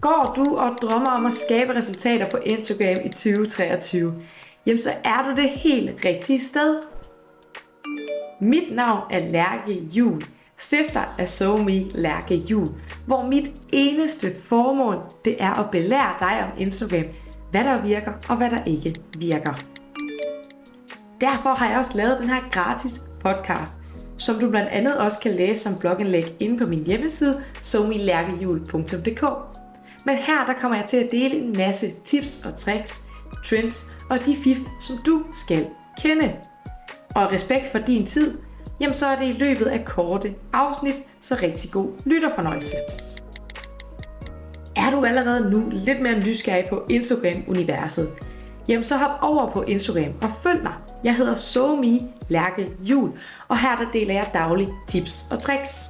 Går du og drømmer om at skabe resultater på Instagram i 2023, jamen så er du det helt rigtige sted. Mit navn er Lærke Jul, stifter af SoMe Lærke Jul, hvor mit eneste formål det er at belære dig om Instagram, hvad der virker og hvad der ikke virker. Derfor har jeg også lavet den her gratis podcast, som du blandt andet også kan læse som blogindlæg inde på min hjemmeside somilærkehjul.dk. Men her der kommer jeg til at dele en masse tips og tricks, trends og de fif, som du skal kende. Og respekt for din tid, jamen så er det i løbet af korte afsnit, så rigtig god lytterfornøjelse. Er du allerede nu lidt mere nysgerrig på Instagram-universet, jamen så hop over på Instagram og følg mig. Jeg hedder SoMe Lærke Jul, og her der deler jeg daglige tips og tricks.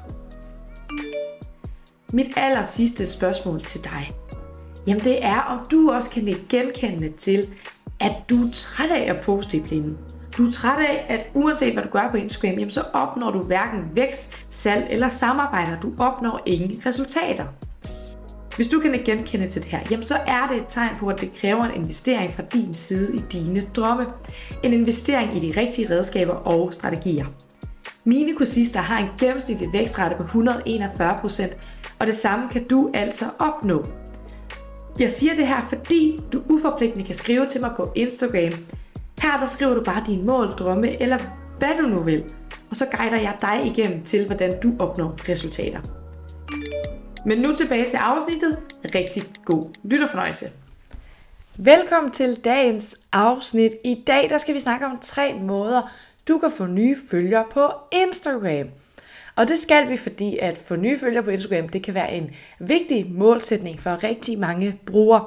Mit aller sidste spørgsmål til dig, jamen det er, om du også kan lægge genkendende til, at du er træt af at poste i blinden. Du er træt af, at uanset hvad du gør på Instagram, jamen så opnår du hverken vækst, salg eller samarbejder. Du opnår ingen resultater. Hvis du kan genkende til det her, jamen så er det et tegn på, at det kræver en investering fra din side i dine drømme. En investering i de rigtige redskaber og strategier. Mine kursister har en gennemsnitlig vækstrate på 141%, og det samme kan du altså opnå. Jeg siger det her, fordi du uforpligtende kan skrive til mig på Instagram. Her der skriver du bare dine mål, drømme eller hvad du nu vil. Og så guider jeg dig igennem til, hvordan du opnår resultater. Men nu tilbage til afsnittet. Rigtig god lytterfornøjelse. Velkommen til dagens afsnit. I dag der skal vi snakke om tre måder, du kan få nye følgere på Instagram. Og det skal vi, fordi at få nye følgere på Instagram, det kan være en vigtig målsætning for rigtig mange brugere.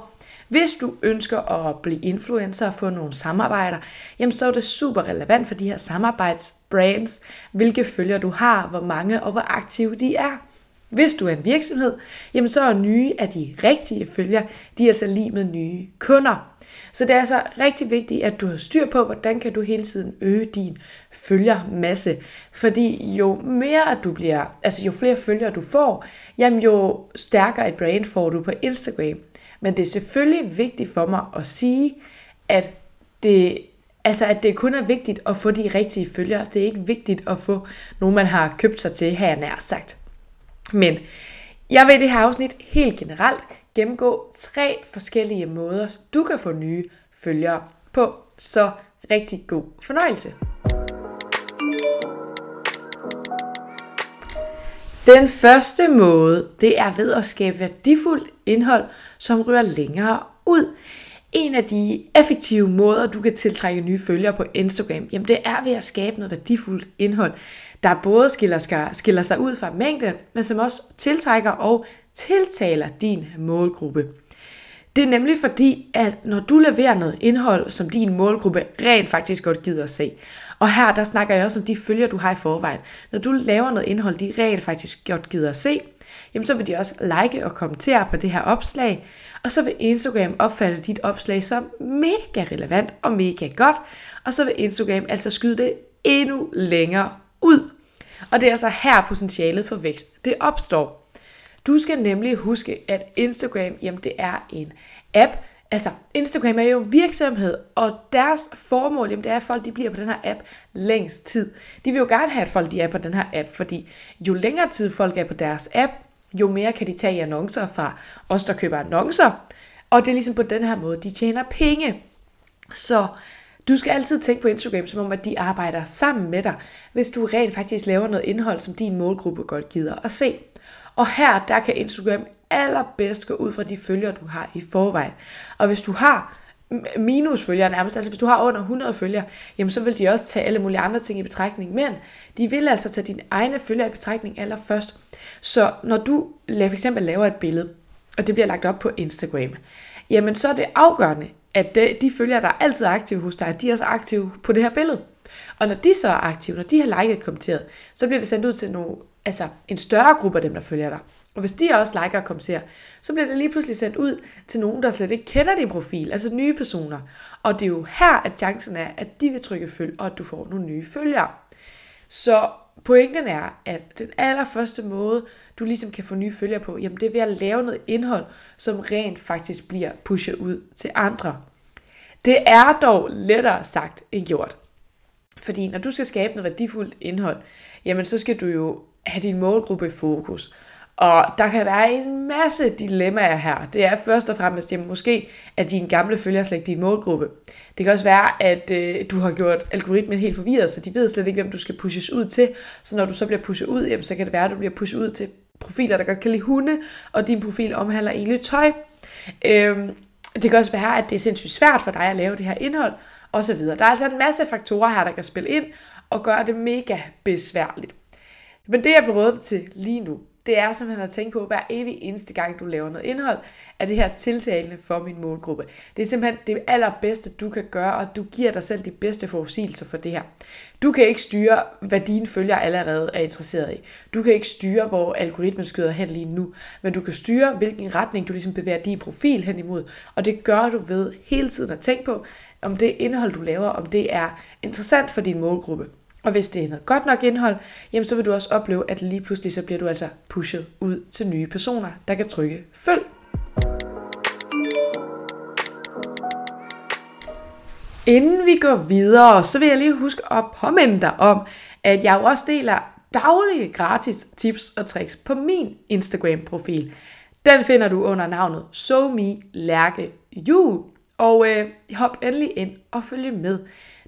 Hvis du ønsker at blive influencer og få nogle samarbejder, jamen så er det super relevant for de her samarbejdsbrands, hvilke følgere du har, hvor mange og hvor aktive de er. Hvis du er en virksomhed, jamen så er nye af de rigtige følgere, de er så lige med nye kunder. Så det er altså rigtig vigtigt, at du har styr på, hvordan kan du hele tiden øge din følgermasse. Fordi jo mere at du bliver, altså jo flere følgere du får, jamen jo stærkere et brand får du på Instagram. Men det er selvfølgelig vigtigt for mig at sige, at det, altså at det kun er vigtigt at få de rigtige følgere. Det er ikke vigtigt at få nogen, man har købt sig til, har jeg nær sagt. Men jeg vil i det her afsnit helt generelt gennemgå tre forskellige måder, du kan få nye følgere på. Så rigtig god fornøjelse. Den første måde, det er ved at skabe værdifuldt indhold, som rører længere ud. En af de effektive måder, du kan tiltrække nye følgere på Instagram, jamen det er ved at skabe noget værdifuldt indhold, der både skiller, skiller sig ud fra mængden, men som også tiltrækker og tiltaler din målgruppe. Det er nemlig fordi, at når du leverer noget indhold, som din målgruppe rent faktisk godt gider at se, og her der snakker jeg også om de følger, du har i forvejen. Når du laver noget indhold, de rent faktisk godt gider at se, jamen så vil de også like og kommentere på det her opslag, og så vil Instagram opfatte dit opslag som mega relevant og mega godt, og så vil Instagram altså skyde det endnu længere ud. Og det er altså her potentialet for vækst, det opstår. Du skal nemlig huske, at Instagram, jamen det er en app. Altså, Instagram er jo virksomhed, og deres formål, jamen det er, at folk de bliver på den her app længst tid. De vil jo gerne have, at folk de er på den her app, fordi jo længere tid folk er på deres app, jo mere kan de tage i annoncer fra os, der køber annoncer. Og det er ligesom på den her måde, de tjener penge. Så du skal altid tænke på Instagram, som om at de arbejder sammen med dig, hvis du rent faktisk laver noget indhold, som din målgruppe godt gider at se. Og her, der kan Instagram allerbedst gå ud fra de følgere, du har i forvejen. Og hvis du har minus følgere nærmest, altså hvis du har under 100 følgere, jamen så vil de også tage alle mulige andre ting i betragtning, men de vil altså tage dine egne følgere i betragtning allerførst. Så når du for eksempel laver et billede, og det bliver lagt op på Instagram, jamen så er det afgørende, at de, de følgere, der er altid aktive hos dig, de er også aktive på det her billede. Og når de så er aktive, når de har liket og kommenteret, så bliver det sendt ud til nogle, altså en større gruppe af dem, der følger dig. Og hvis de også liker og kommenterer, så bliver det lige pludselig sendt ud til nogen, der slet ikke kender din profil, altså nye personer. Og det er jo her, at chancen er, at de vil trykke følg, og at du får nogle nye følgere. Så pointen er, at den allerførste måde, du ligesom kan få nye følgere på, jamen det er ved at lave noget indhold, som rent faktisk bliver pushet ud til andre. Det er dog lettere sagt end gjort. Fordi når du skal skabe noget værdifuldt indhold, jamen så skal du jo have din målgruppe i fokus. Og der kan være en masse dilemmaer her. Det er først og fremmest, jamen måske at dine gamle følger slet ikke din målgruppe. Det kan også være, at øh, du har gjort algoritmen helt forvirret, så de ved slet ikke, hvem du skal pushes ud til. Så når du så bliver pushet ud, jamen, så kan det være, at du bliver pushet ud til profiler, der godt kan lide hunde, og din profil omhandler egentlig tøj. Øhm, det kan også være, at det er sindssygt svært for dig at lave det her indhold, og så videre. Der er altså en masse faktorer her, der kan spille ind og gøre det mega besværligt. Men det, jeg vil råde dig til lige nu, det er simpelthen at tænke på, hver evig eneste gang, du laver noget indhold, er det her tiltalende for min målgruppe. Det er simpelthen det allerbedste, du kan gøre, og du giver dig selv de bedste forudsigelser for det her. Du kan ikke styre, hvad dine følgere allerede er interesseret i. Du kan ikke styre, hvor algoritmen skyder hen lige nu, men du kan styre, hvilken retning du ligesom bevæger din profil hen imod, og det gør du ved hele tiden at tænke på, om det indhold, du laver, om det er interessant for din målgruppe. Og hvis det er noget godt nok indhold, jamen så vil du også opleve, at lige pludselig så bliver du altså pushet ud til nye personer, der kan trykke følg. Inden vi går videre, så vil jeg lige huske at påminde dig om, at jeg jo også deler daglige gratis tips og tricks på min Instagram-profil. Den finder du under navnet SoMe Lærke Jul. Og øh, hop endelig ind og følg med.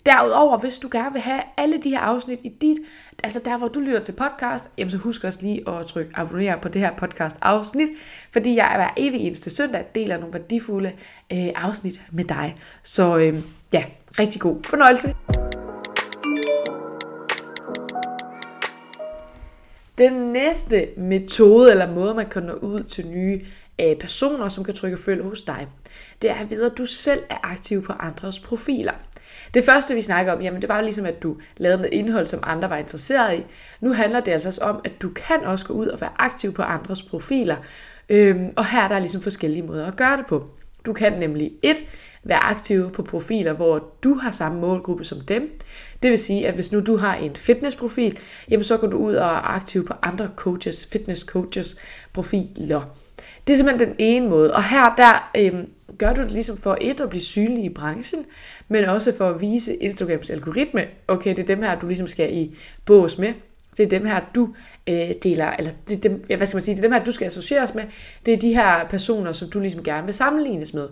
Derudover, hvis du gerne vil have alle de her afsnit i dit, altså der hvor du lytter til podcast, jamen så husk også lige at trykke abonner på det her podcast afsnit, fordi jeg hver evig eneste søndag deler nogle værdifulde øh, afsnit med dig. Så øh, ja, rigtig god fornøjelse. Den næste metode eller måde, man kan nå ud til nye øh, personer, som kan trykke følge hos dig, det er ved, at du selv er aktiv på andres profiler. Det første, vi snakker om, jamen det var ligesom, at du lavede noget indhold, som andre var interesseret i. Nu handler det altså også om, at du kan også gå ud og være aktiv på andres profiler. Øhm, og her er der ligesom forskellige måder at gøre det på. Du kan nemlig et, være aktiv på profiler, hvor du har samme målgruppe som dem. Det vil sige, at hvis nu du har en fitnessprofil, jamen så går du ud og er aktiv på andre coaches, fitness coaches profiler. Det er simpelthen den ene måde. Og her der øhm, gør du det ligesom for et at blive synlig i branchen, men også for at vise Instagrams algoritme, okay, det er dem her, du ligesom skal i bås med. Det er dem her, du øh, deler, eller det er dem, ja, hvad skal man sige, det er dem her, du skal associeres med. Det er de her personer, som du ligesom gerne vil sammenlignes med.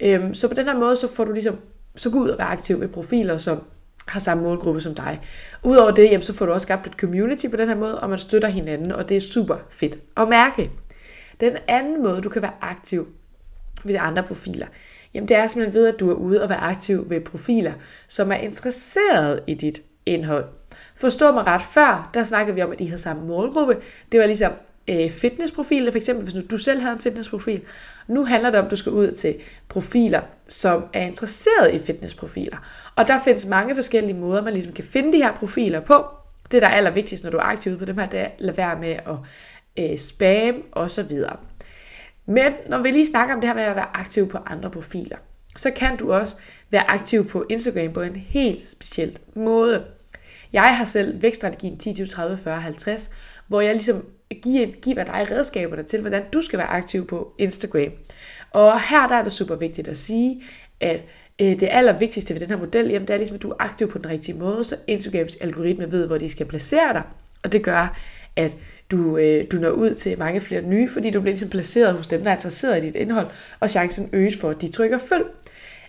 Øhm, så på den her måde, så får du ligesom, så gå ud og være aktiv med profiler, som har samme målgruppe som dig. Udover det, jamen, så får du også skabt et community på den her måde, og man støtter hinanden, og det er super fedt at mærke. Den anden måde, du kan være aktiv ved andre profiler, jamen det er simpelthen ved, at du er ude og være aktiv ved profiler, som er interesseret i dit indhold. Forstå mig ret før, der snakkede vi om, at I havde samme målgruppe. Det var ligesom øh, fitnessprofiler, for eksempel hvis nu du selv havde en fitnessprofil. Nu handler det om, at du skal ud til profiler, som er interesseret i fitnessprofiler. Og der findes mange forskellige måder, man ligesom kan finde de her profiler på. Det, der er allervigtigst, når du er aktiv på dem her, det er at lade være med at øh, spam osv. Men når vi lige snakker om det her med at være aktiv på andre profiler, så kan du også være aktiv på Instagram på en helt speciel måde. Jeg har selv vækststrategien 10, 20, 30, 40, 50, hvor jeg ligesom giver, giver dig redskaberne til, hvordan du skal være aktiv på Instagram. Og her der er det super vigtigt at sige, at øh, det allervigtigste ved den her model, jamen, det er ligesom, at du er aktiv på den rigtige måde, så Instagrams algoritme ved, hvor de skal placere dig. Og det gør, at du, øh, du når ud til mange flere nye, fordi du bliver ligesom placeret hos dem, der er interesseret i dit indhold, og chancen øges for, at de trykker følg.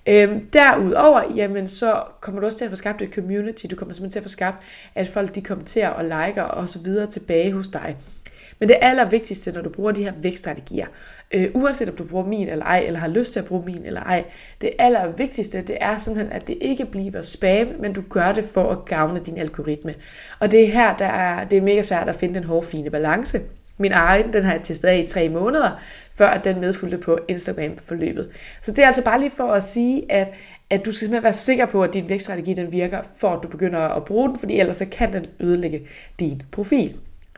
Øhm, derudover, jamen, så kommer du også til at få skabt et community. Du kommer simpelthen til at få skabt, at folk de kommenterer og liker og så videre tilbage hos dig. Men det allervigtigste, når du bruger de her vækststrategier, øh, uanset om du bruger min eller ej, eller har lyst til at bruge min eller ej, det allervigtigste, det er simpelthen, at det ikke bliver spam, men du gør det for at gavne din algoritme. Og det er her, der er, det er mega svært at finde den hårde, fine balance. Min egen, den har jeg testet af i tre måneder, før at den medfulgte på Instagram-forløbet. Så det er altså bare lige for at sige, at at du skal simpelthen være sikker på, at din vækststrategi den virker, for at du begynder at bruge den, fordi ellers så kan den ødelægge din profil.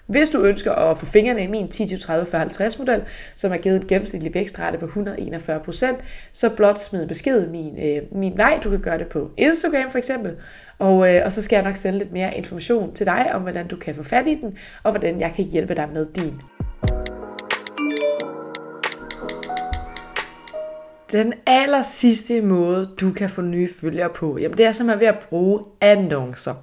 Hvis du ønsker at få fingrene i min 10 30 40 50 model, som har givet en gennemsnitlig vækstrate på 141%, så blot smid besked min, øh, min vej. Du kan gøre det på Instagram for eksempel, og, øh, og så skal jeg nok sende lidt mere information til dig om, hvordan du kan få fat i den, og hvordan jeg kan hjælpe dig med din. Den aller sidste måde, du kan få nye følgere på, jamen det er simpelthen ved at bruge annoncer.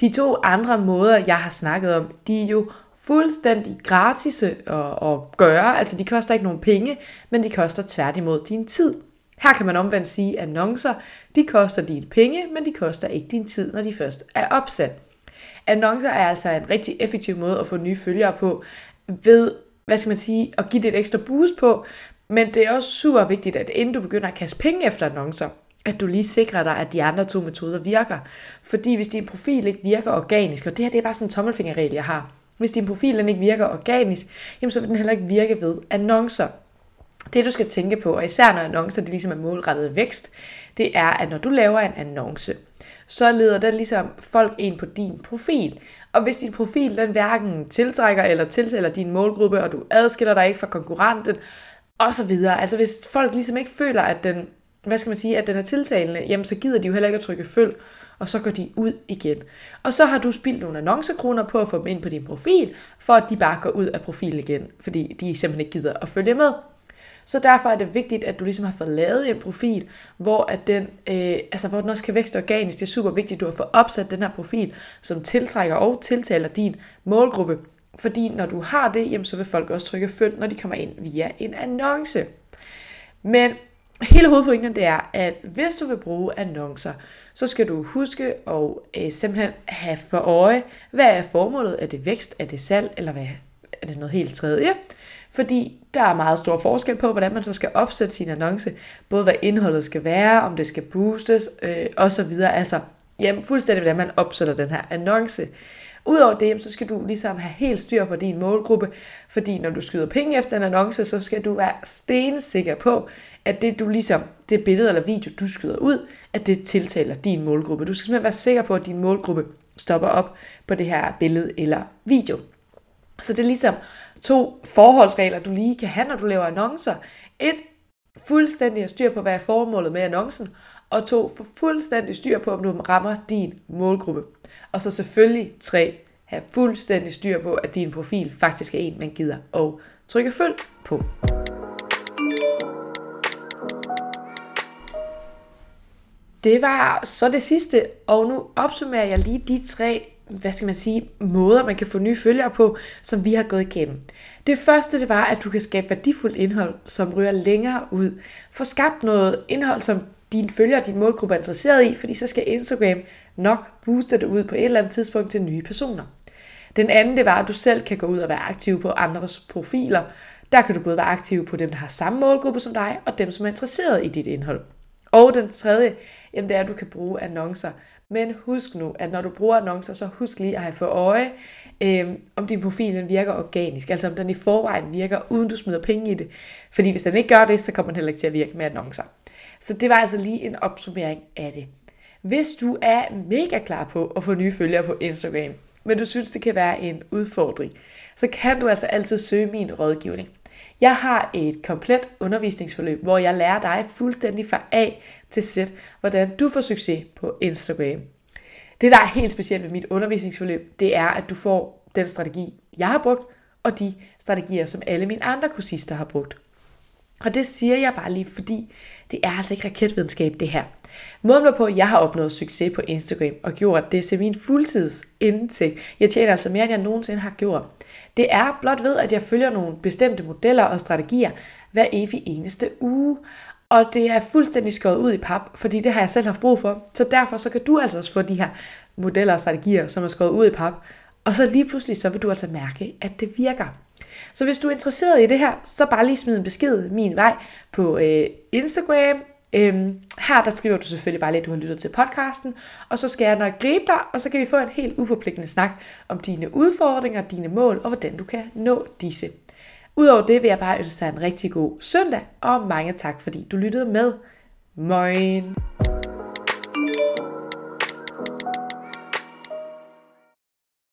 De to andre måder, jeg har snakket om, de er jo fuldstændig gratis at, at gøre. Altså de koster ikke nogen penge, men de koster tværtimod din tid. Her kan man omvendt sige, at annoncer, de koster dine penge, men de koster ikke din tid, når de først er opsat. Annoncer er altså en rigtig effektiv måde at få nye følgere på, ved, hvad skal man sige, at give det et ekstra boost på, men det er også super vigtigt, at inden du begynder at kaste penge efter annoncer, at du lige sikrer dig, at de andre to metoder virker. Fordi hvis din profil ikke virker organisk, og det her det er bare sådan en tommelfingerregel, jeg har. Hvis din profil den ikke virker organisk, jamen så vil den heller ikke virke ved annoncer. Det du skal tænke på, og især når annoncer det ligesom er målrettet vækst, det er, at når du laver en annonce, så leder den ligesom folk ind på din profil. Og hvis din profil den hverken tiltrækker eller tiltaler din målgruppe, og du adskiller dig ikke fra konkurrenten, og så videre. Altså hvis folk ligesom ikke føler, at den, hvad skal man sige, at den er tiltalende, jamen så gider de jo heller ikke at trykke følg, og så går de ud igen. Og så har du spildt nogle annoncekroner på at få dem ind på din profil, for at de bare går ud af profilen igen, fordi de simpelthen ikke gider at følge med. Så derfor er det vigtigt, at du ligesom har fået lavet en profil, hvor, at den, øh, altså, hvor den også kan vækste organisk. Det er super vigtigt, at du har fået opsat den her profil, som tiltrækker og tiltaler din målgruppe. Fordi når du har det, jamen, så vil folk også trykke følg, når de kommer ind via en annonce. Men hele hovedpointen det er, at hvis du vil bruge annoncer, så skal du huske og øh, simpelthen have for øje, hvad er formålet? Er det vækst? Er det salg? Eller hvad, er det noget helt tredje? Fordi der er meget stor forskel på, hvordan man så skal opsætte sin annonce. Både hvad indholdet skal være, om det skal boostes øh, osv. Altså, jamen, fuldstændig hvordan man opsætter den her annonce. Udover det, så skal du ligesom have helt styr på din målgruppe, fordi når du skyder penge efter en annonce, så skal du være stensikker på, at det du ligesom, det billede eller video, du skyder ud, at det tiltaler din målgruppe. Du skal simpelthen være sikker på, at din målgruppe stopper op på det her billede eller video. Så det er ligesom to forholdsregler, du lige kan have, når du laver annoncer. Et, fuldstændig at styr på, hvad er formålet med annoncen, og to, få fuldstændig styr på, om du rammer din målgruppe. Og så selvfølgelig tre, have fuldstændig styr på, at din profil faktisk er en, man gider at trykke følg på. Det var så det sidste, og nu opsummerer jeg lige de tre hvad skal man sige, måder, man kan få nye følgere på, som vi har gået igennem. Det første, det var, at du kan skabe værdifuldt indhold, som ryger længere ud. Få skabt noget indhold, som dine følgere og din målgruppe er interesseret i, fordi så skal Instagram nok booste det ud på et eller andet tidspunkt til nye personer. Den anden, det var, at du selv kan gå ud og være aktiv på andres profiler. Der kan du både være aktiv på dem, der har samme målgruppe som dig, og dem, som er interesseret i dit indhold. Og den tredje, jamen det er, at du kan bruge annoncer. Men husk nu, at når du bruger annoncer, så husk lige at have for øje, øh, om din profil virker organisk. Altså om den i forvejen virker, uden du smider penge i det. Fordi hvis den ikke gør det, så kommer den heller ikke til at virke med annoncer. Så det var altså lige en opsummering af det. Hvis du er mega klar på at få nye følgere på Instagram, men du synes, det kan være en udfordring, så kan du altså altid søge min rådgivning. Jeg har et komplet undervisningsforløb, hvor jeg lærer dig fuldstændig fra A til Z, hvordan du får succes på Instagram. Det, der er helt specielt ved mit undervisningsforløb, det er, at du får den strategi, jeg har brugt, og de strategier, som alle mine andre kursister har brugt. Og det siger jeg bare lige, fordi det er altså ikke raketvidenskab, det her. Måden på, at jeg har opnået succes på Instagram og gjort det til min fuldtids indtægt. Jeg tjener altså mere, end jeg nogensinde har gjort. Det er blot ved, at jeg følger nogle bestemte modeller og strategier hver evig eneste uge. Og det er fuldstændig skåret ud i pap, fordi det har jeg selv haft brug for. Så derfor så kan du altså også få de her modeller og strategier, som er skåret ud i pap. Og så lige pludselig, så vil du altså mærke, at det virker. Så hvis du er interesseret i det her, så bare lige smid en besked min vej på øh, Instagram. Øhm, her der skriver du selvfølgelig bare lidt, at du har lyttet til podcasten, og så skal jeg nok gribe dig, og så kan vi få en helt uforpligtende snak om dine udfordringer, dine mål, og hvordan du kan nå disse. Udover det vil jeg bare ønske dig en rigtig god søndag, og mange tak fordi du lyttede med. Moin!